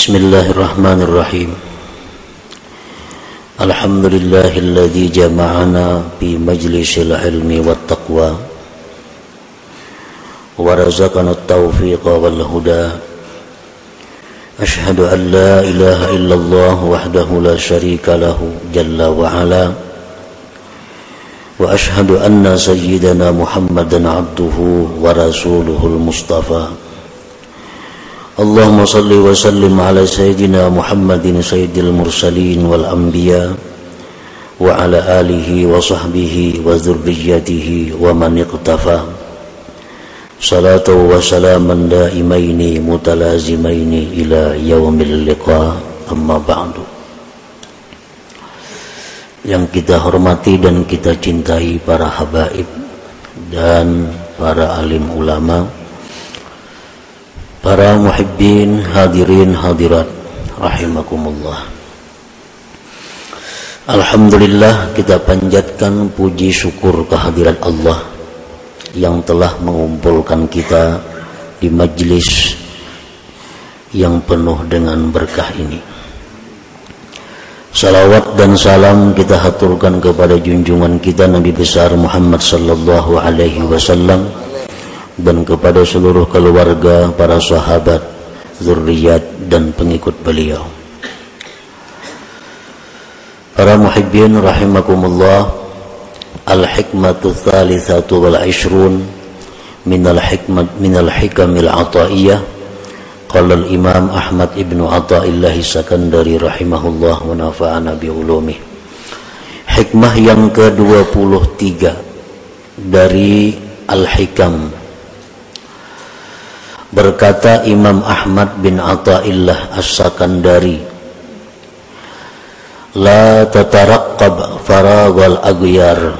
بسم الله الرحمن الرحيم الحمد لله الذي جمعنا في مجلس العلم والتقوى ورزقنا التوفيق والهدى أشهد أن لا إله إلا الله وحده لا شريك له جل وعلا وأشهد أن سيدنا محمدا عبده ورسوله المصطفى اللهم صل وسلم على سيدنا محمد سيد المرسلين والأنبياء وعلى آله وصحبه وذريته ومن اقتفى صلاة وسلاما دائمين متلازمين إلى يوم اللقاء أما بعد yang kita hormati dan kita cintai para habaib dan para alim ulama Para muhibbin hadirin hadirat rahimakumullah. Alhamdulillah kita panjatkan puji syukur kehadiran Allah yang telah mengumpulkan kita di majlis yang penuh dengan berkah ini. Salawat dan salam kita haturkan kepada junjungan kita Nabi besar Muhammad sallallahu alaihi wasallam dan kepada seluruh keluarga, para sahabat, zuriat dan pengikut beliau. Para muhibbin rahimakumullah, al-hikmatu thalithatu wal ishrun min al-hikmat min al-hikamil ataiyah qala al-imam Ahmad ibnu Athaillah Sakandari rahimahullah wa nafa'ana bi ulumih. Hikmah yang ke-23 dari al-hikam Berkata Imam Ahmad bin Atta'illah As-Sakandari La tataraqqab faragal aghyar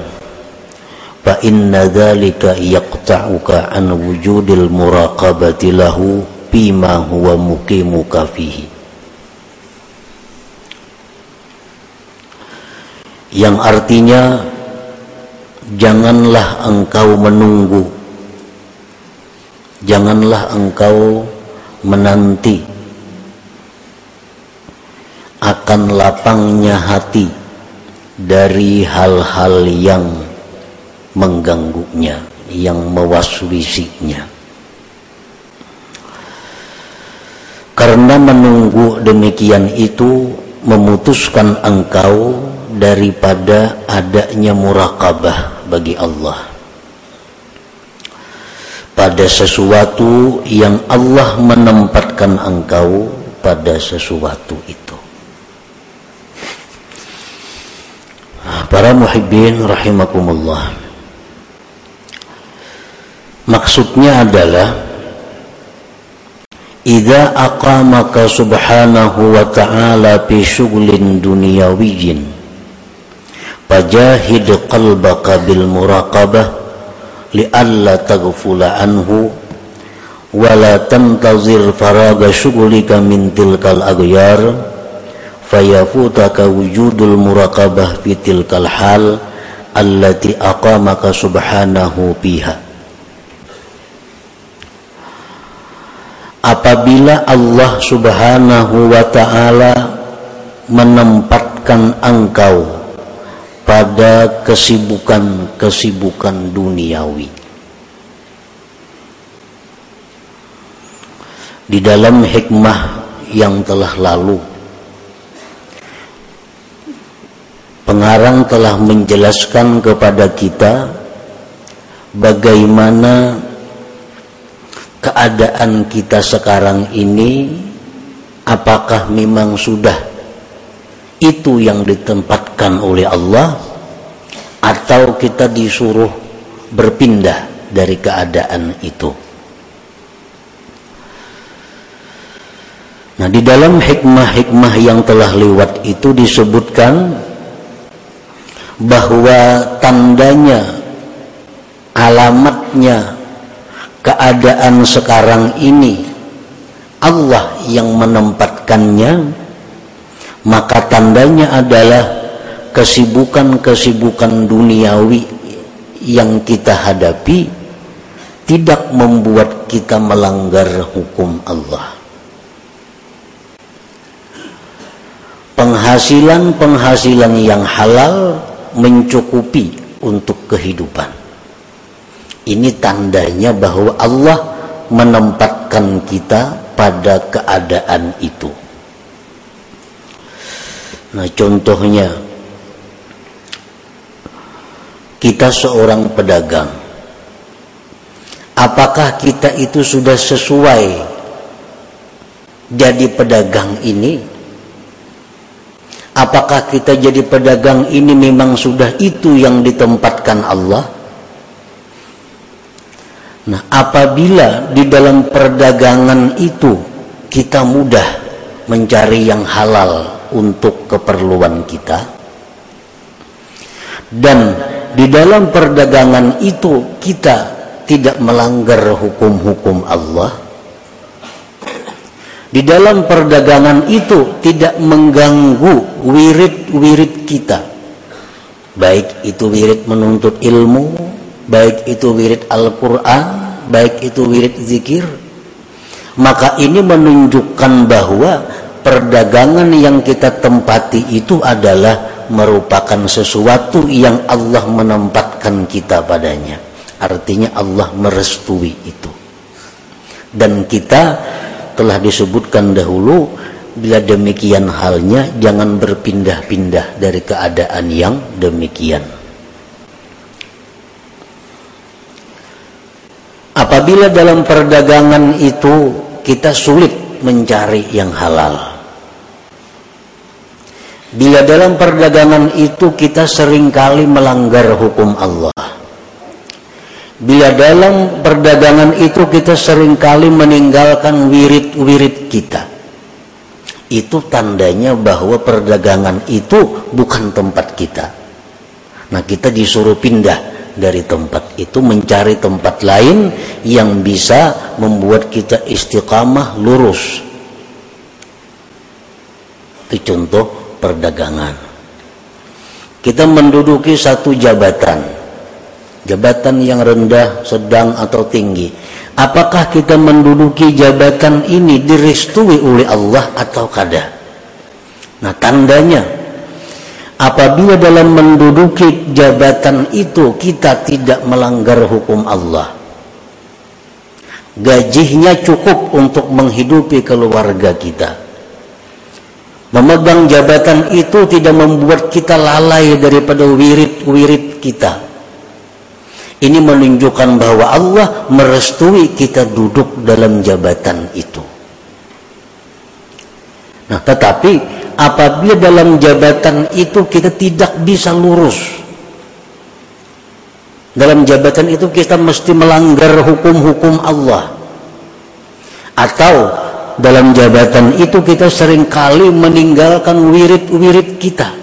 Fa inna dhalika yaqta'uka an wujudil muraqabati lahu Bima huwa mukimuka fihi. Yang artinya Janganlah engkau menunggu janganlah engkau menanti akan lapangnya hati dari hal-hal yang mengganggunya, yang mewaswisinya. Karena menunggu demikian itu memutuskan engkau daripada adanya murakabah bagi Allah pada sesuatu yang Allah menempatkan engkau pada sesuatu itu. Para muhibbin rahimakumullah. Maksudnya adalah Idza aqamaka subhanahu wa ta'ala fi syughlin dunyawiyyin fajahid qalbaka bil muraqabah li'alla taghfula anhu wala tantazir faraga syughlika min tilkal aghyar fayafutaka wujudul muraqabah fi tilkal hal allati aqamaka subhanahu biha apabila Allah subhanahu wa ta'ala menempatkan engkau pada kesibukan-kesibukan duniawi. Di dalam hikmah yang telah lalu, pengarang telah menjelaskan kepada kita bagaimana keadaan kita sekarang ini apakah memang sudah itu yang ditempatkan oleh Allah atau kita disuruh berpindah dari keadaan itu. Nah, di dalam hikmah-hikmah yang telah lewat itu disebutkan bahwa tandanya, alamatnya keadaan sekarang ini Allah yang menempatkannya maka tandanya adalah kesibukan-kesibukan duniawi yang kita hadapi tidak membuat kita melanggar hukum Allah. penghasilan-penghasilan yang halal mencukupi untuk kehidupan. Ini tandanya bahwa Allah menempatkan kita pada keadaan itu. Nah, contohnya kita seorang pedagang. Apakah kita itu sudah sesuai jadi pedagang ini? Apakah kita jadi pedagang ini memang sudah itu yang ditempatkan Allah? Nah, apabila di dalam perdagangan itu kita mudah mencari yang halal untuk keperluan kita. Dan di dalam perdagangan itu kita tidak melanggar hukum-hukum Allah. Di dalam perdagangan itu tidak mengganggu wirid-wirid kita. Baik itu wirid menuntut ilmu baik itu wirid Al-Quran baik itu wirid zikir. Maka ini menunjukkan bahwa perdagangan yang kita tempati itu adalah merupakan sesuatu yang Allah menempatkan kita padanya. Artinya Allah merestui itu. Dan kita telah disebutkan dahulu bila demikian halnya jangan berpindah-pindah dari keadaan yang demikian. Apabila dalam perdagangan itu kita sulit mencari yang halal Bila dalam perdagangan itu kita sering kali melanggar hukum Allah. Bila dalam perdagangan itu kita sering kali meninggalkan wirid-wirid kita. Itu tandanya bahwa perdagangan itu bukan tempat kita. Nah kita disuruh pindah dari tempat itu mencari tempat lain yang bisa membuat kita istiqamah lurus. Itu contoh perdagangan. Kita menduduki satu jabatan, jabatan yang rendah, sedang atau tinggi. Apakah kita menduduki jabatan ini direstui oleh Allah atau kada? Nah tandanya apabila dalam menduduki jabatan itu kita tidak melanggar hukum Allah gajinya cukup untuk menghidupi keluarga kita Memegang jabatan itu tidak membuat kita lalai daripada wirid-wirid kita. Ini menunjukkan bahwa Allah merestui kita duduk dalam jabatan itu. Nah, tetapi apabila dalam jabatan itu kita tidak bisa lurus, dalam jabatan itu kita mesti melanggar hukum-hukum Allah, atau dalam jabatan itu kita sering kali meninggalkan wirid-wirid kita.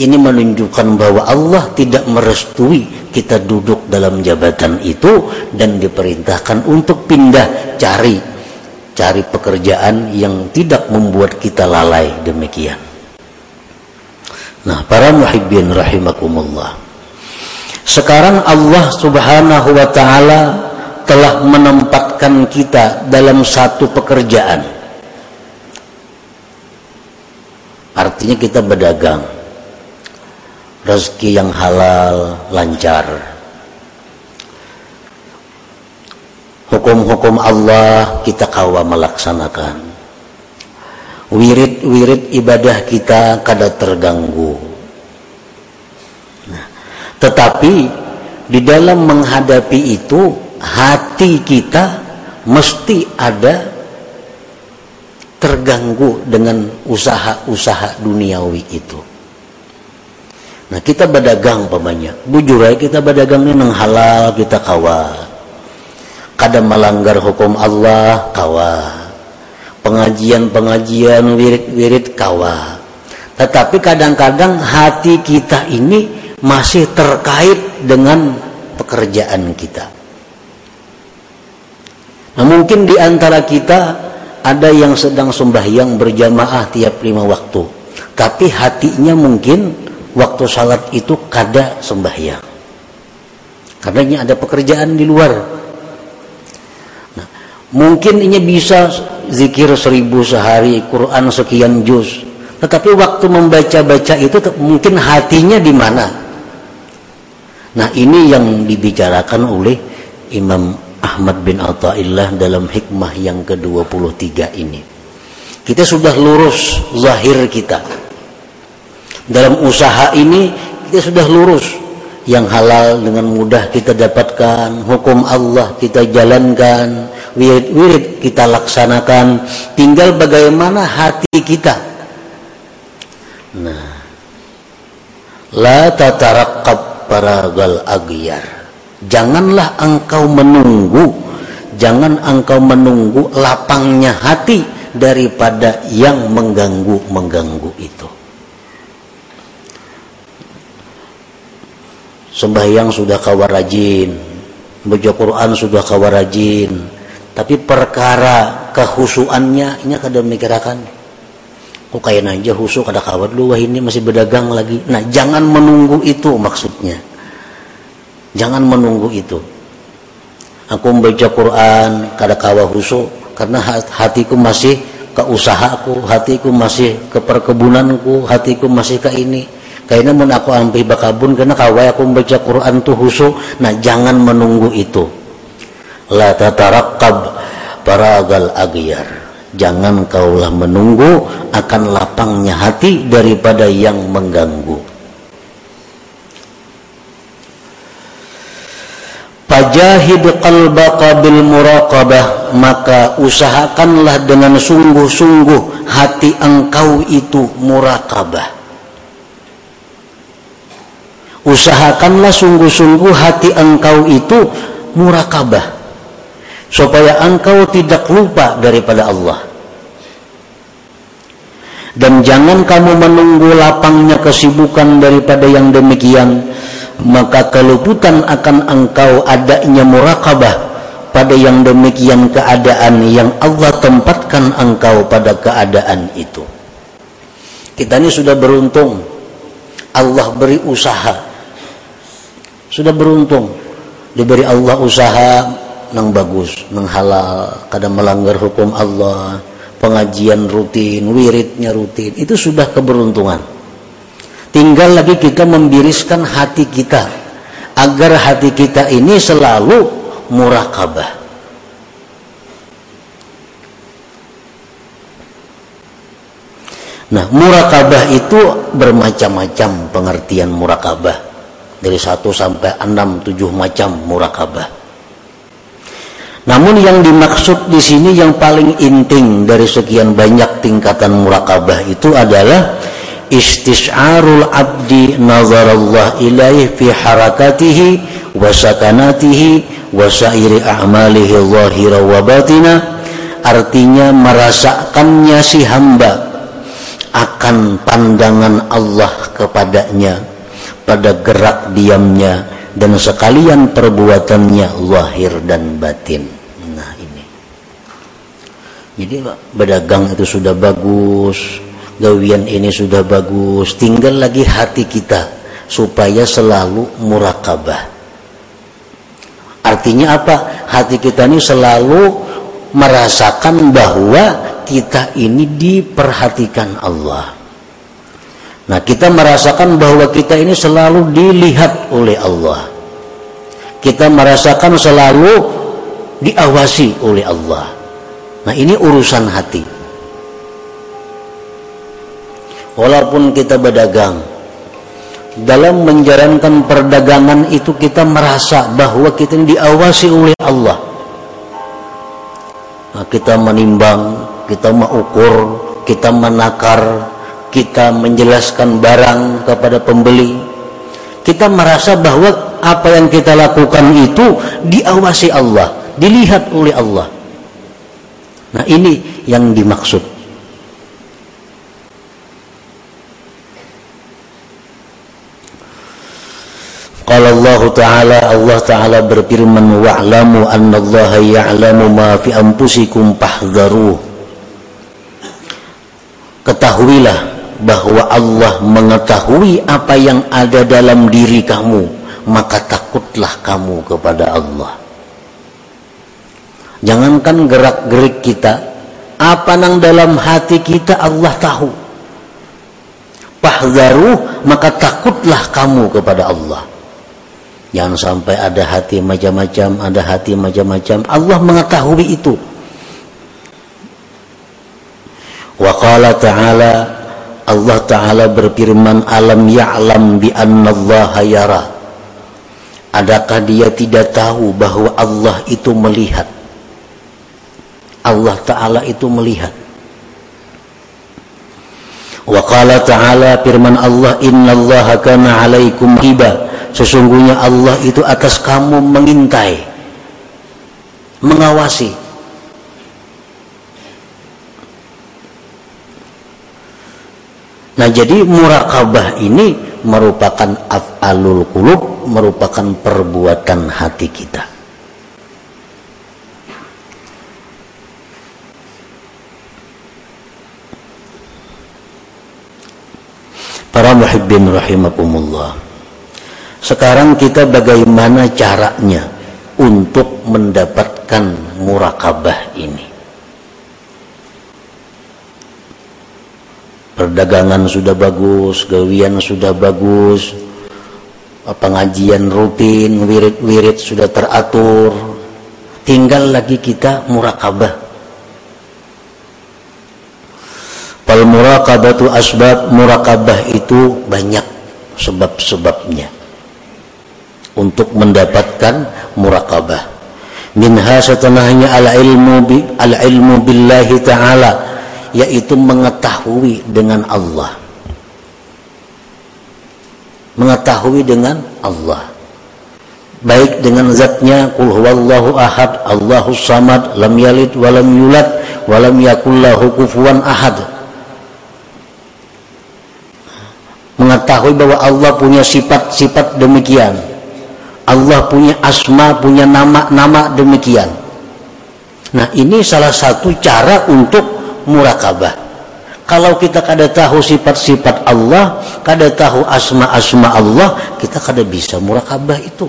Ini menunjukkan bahwa Allah tidak merestui kita duduk dalam jabatan itu dan diperintahkan untuk pindah cari cari pekerjaan yang tidak membuat kita lalai demikian. Nah, para muhibbin rahimakumullah. Sekarang Allah Subhanahu wa taala telah menempatkan kita dalam satu pekerjaan. Artinya kita berdagang. Rezeki yang halal, lancar. Hukum-hukum Allah kita kawa melaksanakan. Wirid-wirid ibadah kita kada terganggu. Nah, tetapi di dalam menghadapi itu hati kita mesti ada terganggu dengan usaha-usaha duniawi itu. Nah kita berdagang pamannya, bujur aja kita berdagang ini nang halal kita kawa. Kadang melanggar hukum Allah kawa. Pengajian-pengajian wirid-wirid kawa. Tetapi kadang-kadang hati kita ini masih terkait dengan pekerjaan kita Nah, mungkin di antara kita ada yang sedang sembahyang berjamaah tiap lima waktu, tapi hatinya mungkin waktu salat itu kada sembahyang. Karena ini ada pekerjaan di luar. Nah, mungkin ini bisa zikir seribu sehari, Quran sekian juz, tetapi waktu membaca-baca itu mungkin hatinya di mana nah ini yang dibicarakan oleh Imam Ahmad bin Atta'illah dalam hikmah yang ke-23 ini. Kita sudah lurus zahir kita. Dalam usaha ini kita sudah lurus. Yang halal dengan mudah kita dapatkan hukum Allah kita jalankan wirid-wirid kita laksanakan. Tinggal bagaimana hati kita. Nah la tataraqqab paragal agyar janganlah engkau menunggu. Jangan engkau menunggu lapangnya hati daripada yang mengganggu-mengganggu itu. Sembahyang sudah kawarajin baca Quran sudah kawarajin tapi perkara kehusuannya ini kada mikirakan kok kayak aja husuk ada kawat lu wah ini masih berdagang lagi. Nah jangan menunggu itu maksudnya jangan menunggu itu. Aku membaca Quran kada kawa husuk karena hatiku masih ke usahaku hatiku masih ke perkebunanku hatiku masih ke ini. Kayaknya mun aku ambil bakabun karena kawai aku membaca Quran tuh husu nah jangan menunggu itu. La tataraqqab paragal agyar. Jangan kaulah menunggu akan lapangnya hati daripada yang mengganggu Fajahid qalbaka bil muraqabah maka usahakanlah dengan sungguh-sungguh hati engkau itu muraqabah. Usahakanlah sungguh-sungguh hati engkau itu murakabah supaya engkau tidak lupa daripada Allah. Dan jangan kamu menunggu lapangnya kesibukan daripada yang demikian maka keluputan akan engkau adanya murakabah pada yang demikian keadaan yang Allah tempatkan engkau pada keadaan itu. Kita ini sudah beruntung. Allah beri usaha. Sudah beruntung. Diberi Allah usaha nang bagus nang halal. Kadang melanggar hukum Allah pengajian rutin wiridnya rutin. Itu sudah keberuntungan tinggal lagi kita membiriskan hati kita agar hati kita ini selalu murakabah Nah, murakabah itu bermacam-macam pengertian murakabah dari satu sampai enam tujuh macam murakabah. Namun yang dimaksud di sini yang paling inting dari sekian banyak tingkatan murakabah itu adalah istis'arul abdi nazarallah ilaih fi harakatihi wa sakanatihi wa sairi a'malihi zahira wa batina artinya merasakannya si hamba akan pandangan Allah kepadanya pada gerak diamnya dan sekalian perbuatannya lahir dan batin. Nah ini. Jadi berdagang itu sudah bagus, gawian ini sudah bagus, tinggal lagi hati kita supaya selalu murakabah. Artinya apa? Hati kita ini selalu merasakan bahwa kita ini diperhatikan Allah Nah, kita merasakan bahwa kita ini selalu dilihat oleh Allah. Kita merasakan selalu diawasi oleh Allah. Nah, ini urusan hati. Walaupun kita berdagang, dalam menjalankan perdagangan itu kita merasa bahwa kita diawasi oleh Allah. Nah, kita menimbang, kita mengukur, kita menakar, kita menjelaskan barang kepada pembeli. Kita merasa bahwa apa yang kita lakukan itu diawasi Allah dilihat oleh Allah. Nah ini yang dimaksud Qala Allah Ta'ala Allah Ta'ala berfirman wa'lamu anna Allah ya'lamu ma fi anfusikum fahdharuh Ketahuilah bahwa Allah mengetahui apa yang ada dalam diri kamu maka takutlah kamu kepada Allah. Jangankan gerak-gerik kita apa yang dalam hati kita Allah tahu. Fahdharu maka takutlah kamu kepada Allah. Jangan sampai ada hati macam-macam, ada hati macam-macam. Allah mengetahui itu. Wa qala ta'ala Allah Ta'ala berfirman alam ya'lam bi anna Allah yara Adakah dia tidak tahu bahwa Allah itu melihat Allah Ta'ala itu melihat Wa qala ta'ala firman Allah Inna Allah kana alaikum hiba Sesungguhnya Allah itu atas kamu mengintai Mengawasi Nah jadi murakabah ini merupakan af'alul kulub Merupakan perbuatan hati kita Para muhibbin rahimakumullah. Sekarang kita bagaimana caranya untuk mendapatkan murakabah ini? Perdagangan sudah bagus, gawian sudah bagus, pengajian rutin, wirid-wirid sudah teratur. Tinggal lagi kita murakabah Fal muraqabatu asbab murakabah itu banyak sebab-sebabnya untuk mendapatkan murakabah. Minha setelahnya al ilmu bi al ilmu billahi taala yaitu mengetahui dengan Allah. Mengetahui dengan Allah. Baik dengan zatnya kul huwallahu ahad, Allahus samad, lam yalid walam yulad walam yakul lahu kufuwan ahad mengetahui bahwa Allah punya sifat-sifat demikian Allah punya asma, punya nama-nama demikian. Nah ini salah satu cara untuk murakabah. Kalau kita kada tahu sifat-sifat Allah kada tahu asma-asma Allah kita kada bisa murakabah itu.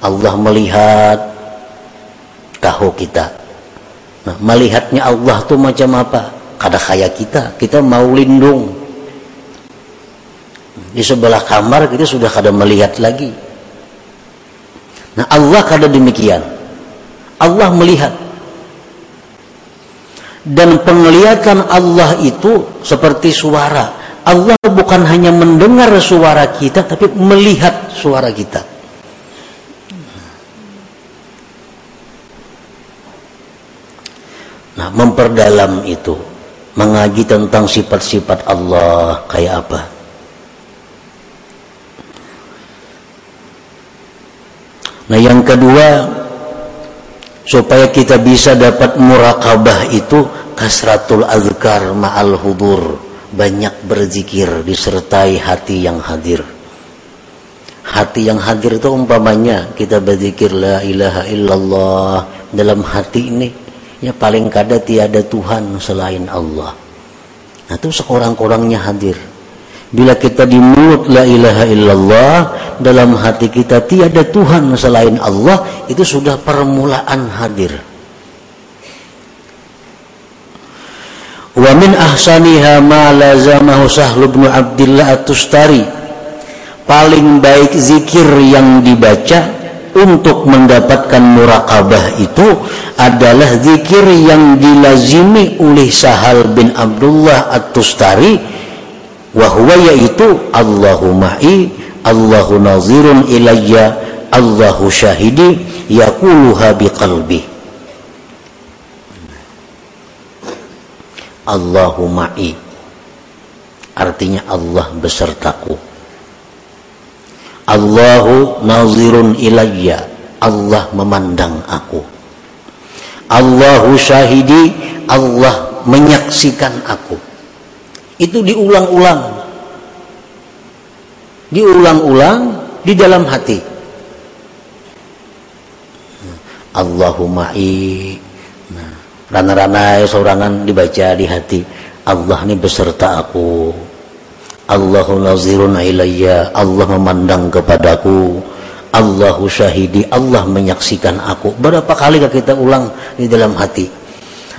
Allah melihat tahu kita. Nah melihatnya Allah tuh macam apa? Kada kaya kita. Kita mau lindung di sebelah kamar kita sudah kada melihat lagi. Nah Allah kada demikian. Allah melihat. Dan penglihatan Allah itu seperti suara. Allah bukan hanya mendengar suara kita tapi melihat suara kita. Nah memperdalam itu. Mengaji tentang sifat-sifat Allah kayak apa Nah yang kedua supaya kita bisa dapat murakabah itu kasratul azkar ma'al hudur. Banyak berzikir disertai hati yang hadir. Hati yang hadir itu umpamanya kita berzikir la ilaha illallah dalam hati ini ya paling kada tiada Tuhan selain Allah. Nah itu seorang-orangnya hadir Bila kita di mulut la ilaha illallah dalam hati kita tiada Tuhan selain Allah itu sudah permulaan hadir. Wa min ahsaniha ma lazamahu Sahl bin Abdullah At-Tustari. Paling baik zikir yang dibaca untuk mendapatkan muraqabah itu adalah zikir yang dilazimi oleh Sahal bin Abdullah At-Tustari wahwa yaitu Allahu ma'i Allahu nazirun ilayya Allahu syahidi yakuluha biqalbi Allahu ma'i. Artinya Allah besertaku. Allahu nazirun ilayya. Allah memandang aku. Allahu syahidi. Allah menyaksikan aku itu diulang-ulang. Diulang-ulang di dalam hati. Allahumma i. Nah, rana-rana seorangan dibaca di hati. Allah ini beserta aku. Allahu nazirun ilayya. Allah memandang kepadaku. Allahu syahidi. Allah menyaksikan aku. Berapa kali kita ulang di dalam hati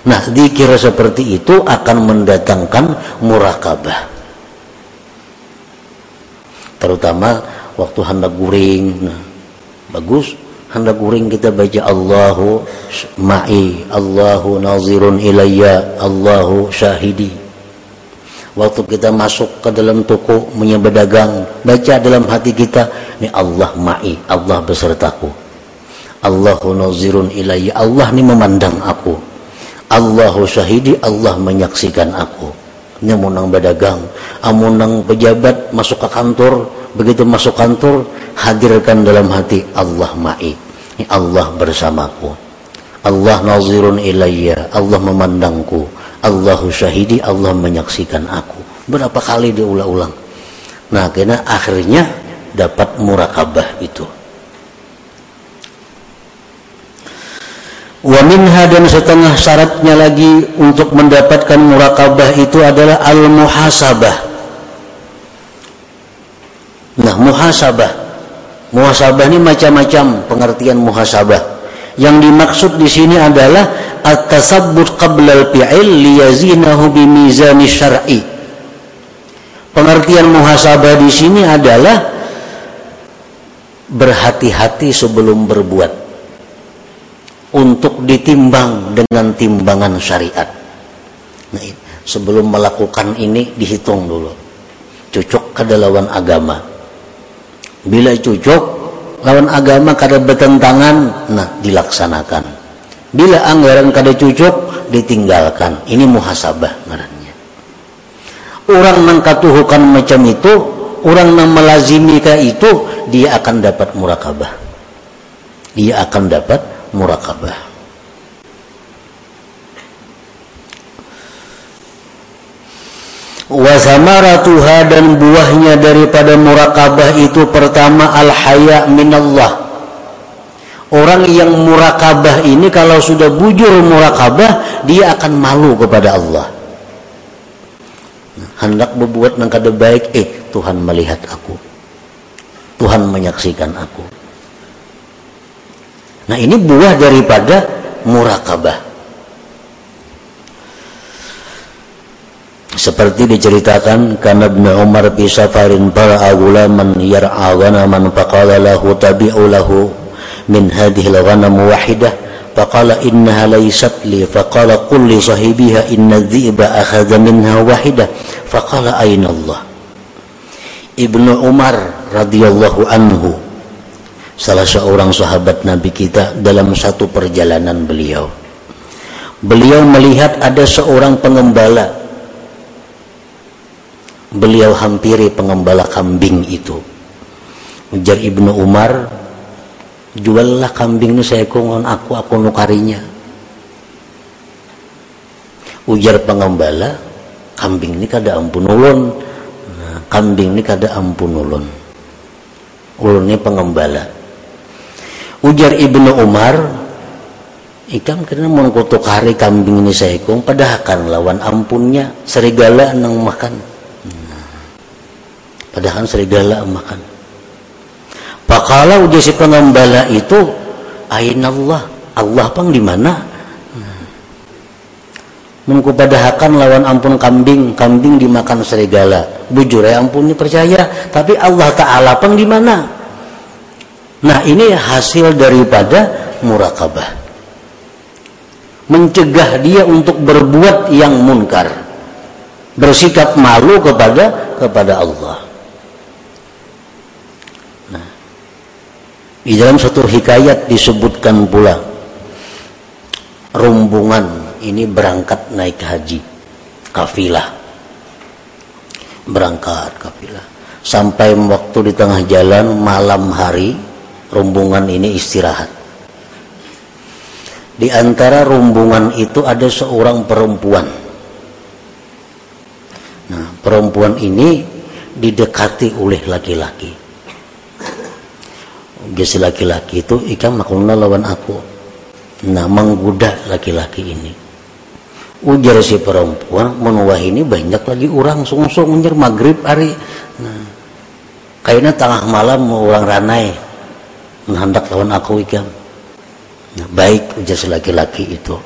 Nah, dikira seperti itu akan mendatangkan murakabah. Terutama waktu hendak guring. Nah, bagus hendak guring kita baca Allahu ma'i, Allahu nazirun ilayya, Allahu syahidi. Waktu kita masuk ke dalam toko menyebedagang, baca dalam hati kita, ini Allah ma'i, Allah besertaku. Allahu nazirun ilayya, Allah ini memandang aku Allahu syahidi Allah menyaksikan aku. Ini munang berdagang amunang pejabat masuk ke kantor. Begitu masuk kantor hadirkan dalam hati Allah ma'i Allah bersamaku. Allah nazirun ilayya Allah memandangku. Allahu syahidi Allah menyaksikan aku. Berapa kali diulang-ulang? Nah karena akhirnya dapat murakabah itu Wa minha dan setengah syaratnya lagi untuk mendapatkan murakabah itu adalah al-muhasabah. Nah, muhasabah. Muhasabah ini macam-macam pengertian muhasabah. Yang dimaksud di sini adalah at-tasabbut qabla al-fi'il liyazinahu bimizani syar'i. Pengertian muhasabah di sini adalah berhati-hati sebelum berbuat untuk ditimbang dengan timbangan syariat. Nah, sebelum melakukan ini dihitung dulu. Cocok ke lawan agama. Bila cocok lawan agama kada bertentangan, nah dilaksanakan. Bila anggaran kada cocok, ditinggalkan. Ini muhasabah ngarannya. Orang yang katuhukan macam itu, orang yang melazimi itu, dia akan dapat murakabah. Dia akan dapat murakabah. Wasamaratuha dan buahnya daripada murakabah itu pertama al-haya minallah. Orang yang murakabah ini kalau sudah bujur murakabah dia akan malu kepada Allah. Hendak berbuat yang kada baik eh Tuhan melihat aku. Tuhan menyaksikan aku Nah ini buah daripada murakabah. Seperti diceritakan karena Ibn Umar fi safarin para agulaman yar'a ghanaman faqala lahu tabi'u lahu min hadhihi al-ghanam wahidah faqala innaha laysat li faqala qul li sahibiha inna dhi'ba akhadha minha wahidah faqala ayna Allah Ibnu Umar radhiyallahu anhu salah seorang sahabat Nabi kita dalam satu perjalanan beliau. Beliau melihat ada seorang pengembala. Beliau hampiri pengembala kambing itu. Ujar Ibnu Umar, juallah kambing ini saya kongon aku, aku nukarinya. Ujar pengembala, kambing ini kada ampun ulun. Nah, kambing ini kada ampun ulun. Ulun ini pengembala ujar Ibnu Umar ikam kena mengkutuk hari kambing ini saya kong padahal lawan ampunnya serigala nang makan. Nah, padahal serigala makan. Pakala ujar si pengembala itu ain Allah Allah pang di mana? Nah, Mengku padahakan lawan ampun kambing, kambing dimakan serigala. Bujur ya ampun ini percaya, tapi Allah Ta'ala pang di mana? Nah ini hasil daripada murakabah. Mencegah dia untuk berbuat yang munkar. Bersikap malu kepada kepada Allah. Nah, di dalam satu hikayat disebutkan pula rombongan ini berangkat naik haji kafilah berangkat kafilah sampai waktu di tengah jalan malam hari rombongan ini istirahat. Di antara rombongan itu ada seorang perempuan. Nah, perempuan ini didekati oleh laki-laki. Jadi laki-laki itu ikan makulna lawan aku. Nah, menggoda laki-laki ini. Ujar si perempuan, menuah ini banyak lagi orang sungsung menjer maghrib hari. Nah, kayaknya tengah malam orang ranai menghendak lawan aku ikam. Nah, baik ujar laki-laki itu.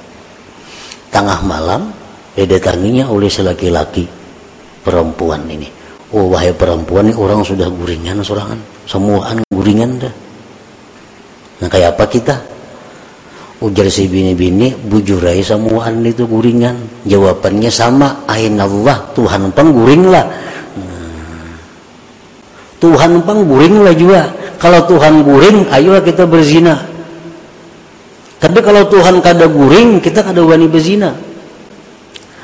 Tengah malam didatanginya oleh selaki-laki perempuan ini. Oh wahai perempuan ini orang sudah guringan sorangan. Semuaan guringan dah. Nah kayak apa kita? Ujar si bini-bini bujurai semuaan itu guringan. Jawabannya sama. Ain Allah Tuhan pengguring lah Tuhan pengguring lah juga kalau Tuhan guring ayo kita berzina. Tapi kalau Tuhan kada guring kita kada wani berzina.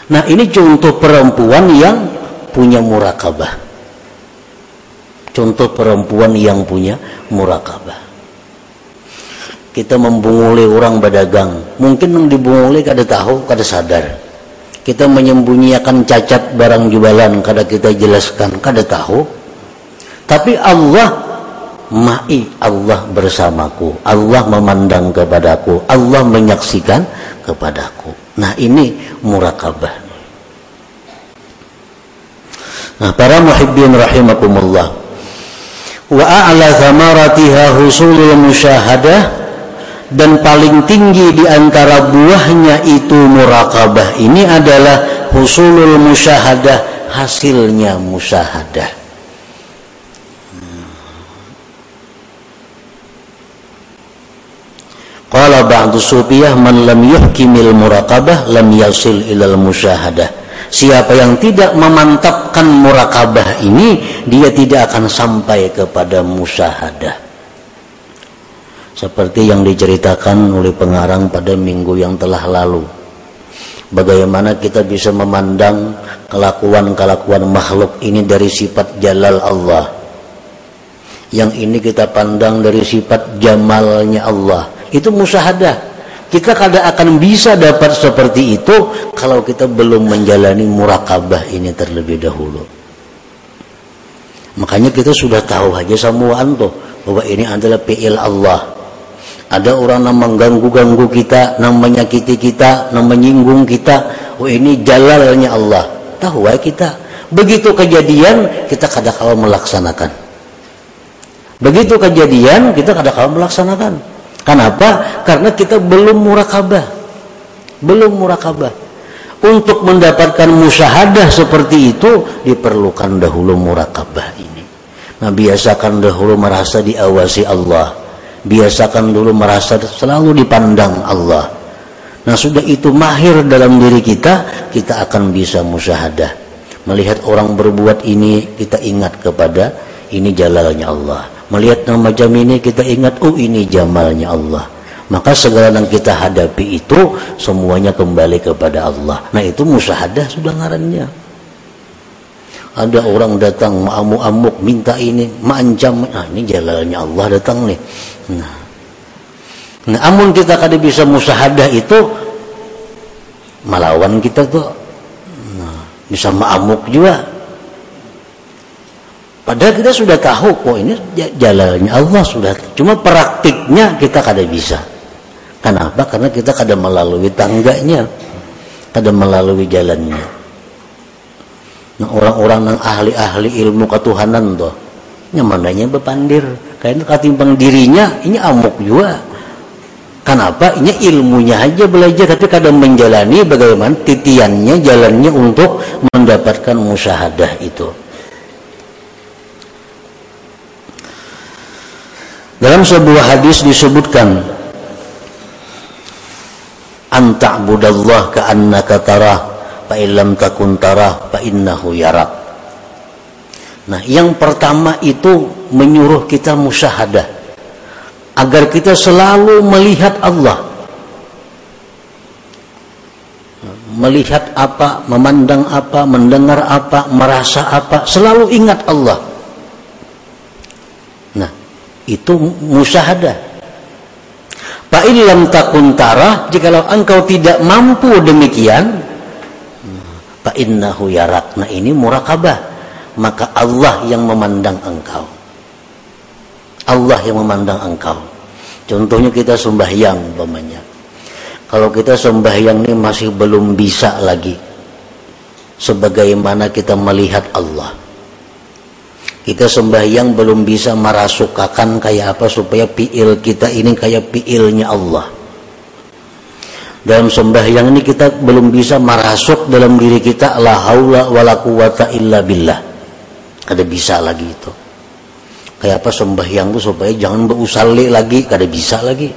Nah ini contoh perempuan yang punya murakabah. Contoh perempuan yang punya murakabah. Kita membunguli orang berdagang. Mungkin yang dibunguli kada tahu kada sadar. Kita menyembunyikan cacat barang jualan kada kita jelaskan kada tahu tapi Allah ma'i Allah bersamaku. Allah memandang kepadaku. Allah menyaksikan kepadaku. Nah ini murakabah. Nah para muhibbin rahimakumullah. Wa a'la thamaratiha husulul musyahadah dan paling tinggi di antara buahnya itu murakabah ini adalah husulul musyahadah hasilnya musyahadah Qala ba'du sufiyah man lam yuhkimil muraqabah lam yasil ilal musyahadah. Siapa yang tidak memantapkan murakabah ini, dia tidak akan sampai kepada musyahadah. Seperti yang diceritakan oleh pengarang pada minggu yang telah lalu. Bagaimana kita bisa memandang kelakuan-kelakuan makhluk ini dari sifat jalal Allah? Yang ini kita pandang dari sifat jamalnya Allah itu musyahadah kita kada akan bisa dapat seperti itu kalau kita belum menjalani murakabah ini terlebih dahulu makanya kita sudah tahu aja semuaan tuh bahwa ini adalah fi'il Allah ada orang yang mengganggu-ganggu kita, yang menyakiti kita, yang menyinggung kita. Oh ini jalalnya Allah. Tahu ya kita. Begitu kejadian, kita kadang kala melaksanakan. Begitu kejadian, kita kadang kala melaksanakan. Kenapa? Karena kita belum murakabah. Belum murakabah. Untuk mendapatkan musyahadah seperti itu, diperlukan dahulu murakabah ini. Nah, biasakan dahulu merasa diawasi Allah biasakan dulu merasa selalu dipandang Allah nah sudah itu mahir dalam diri kita kita akan bisa musyahadah melihat orang berbuat ini kita ingat kepada ini jalalnya Allah melihat yang macam ini kita ingat oh ini jamalnya Allah. Maka segala yang kita hadapi itu semuanya kembali kepada Allah. Nah itu musyahadah sudah ngarannya. Ada orang datang amuk-amuk minta ini mancam nah ini jalannya Allah datang nih. Nah. Nah amun kita kada bisa musahadah itu melawan kita tuh. Nah, bisa ma'amuk juga padahal kita sudah tahu kok ini jalannya Allah sudah cuma praktiknya kita kada bisa. Kenapa? Karena kita kada melalui tangganya kada melalui jalannya. Nah orang-orang yang ahli-ahli ilmu ketuhanan tuh nyamananya bepandir kayaknya katimbang dirinya ini amuk juga. Kenapa? Ini ilmunya aja belajar tapi kadang menjalani bagaimana titiannya jalannya untuk mendapatkan musyahadah itu dalam sebuah hadis disebutkan anta'budallah ka'annaka tarah fa illam takun tarah fa innahu yarak nah yang pertama itu menyuruh kita musyahadah agar kita selalu melihat Allah melihat apa, memandang apa, mendengar apa, merasa apa, selalu ingat Allah. Itu musyahadah. Pak takun tarah, jikalau engkau tidak mampu demikian, innahu yarak nah ini murakabah. Maka Allah yang memandang engkau. Allah yang memandang engkau. Contohnya kita sembahyang umpamanya. Kalau kita sembahyang ini masih belum bisa lagi. Sebagaimana kita melihat Allah kita sembahyang belum bisa merasukakan kayak apa supaya piil kita ini kayak piilnya Allah. Dalam sembahyang ini kita belum bisa merasuk dalam diri kita la haula wala quwata illa billah. Kada bisa lagi itu. Kayak apa sembahyang itu supaya jangan berusalli lagi kada bisa lagi.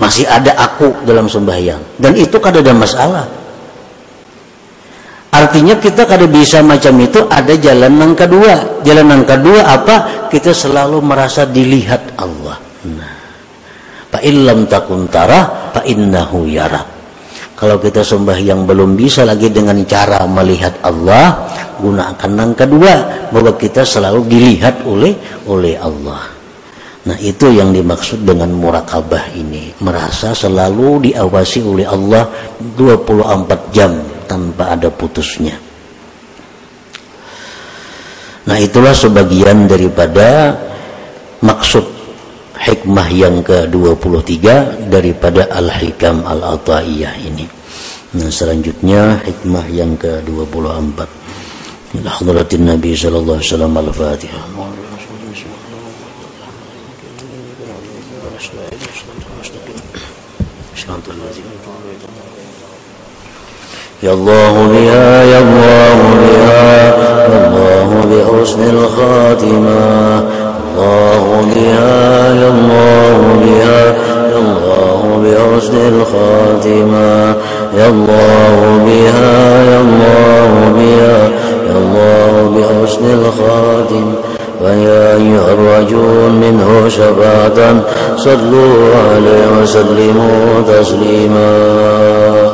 Masih ada aku dalam sembahyang. Dan itu kada ada masalah artinya kita kada bisa macam itu ada jalan yang kedua. Jalan yang kedua apa? Kita selalu merasa dilihat Allah. Nah Fa illam takun tara fa innahu yara. Kalau kita sembah yang belum bisa lagi dengan cara melihat Allah, gunakan yang kedua bahwa kita selalu dilihat oleh oleh Allah. Nah, itu yang dimaksud dengan murakabah ini, merasa selalu diawasi oleh Allah 24 jam tanpa ada putusnya. Nah, itulah sebagian daripada maksud hikmah yang ke-23 daripada Al-Hikam Al-Ataiyah ini. Nah, selanjutnya hikmah yang ke-24. Ila hadratin Nabi sallallahu alaihi wasallam Al-Fatihah. يا الله بها يا الله بها والله بحسن الخاتمة. الله بها يا الله بها يا الله بحسن الخاتمة. يا الله بها يا الله بها يا الله بحسن الخاتمة ويا أيها الرجل منه شفاعة صلوا عليه وسلموا تسليما.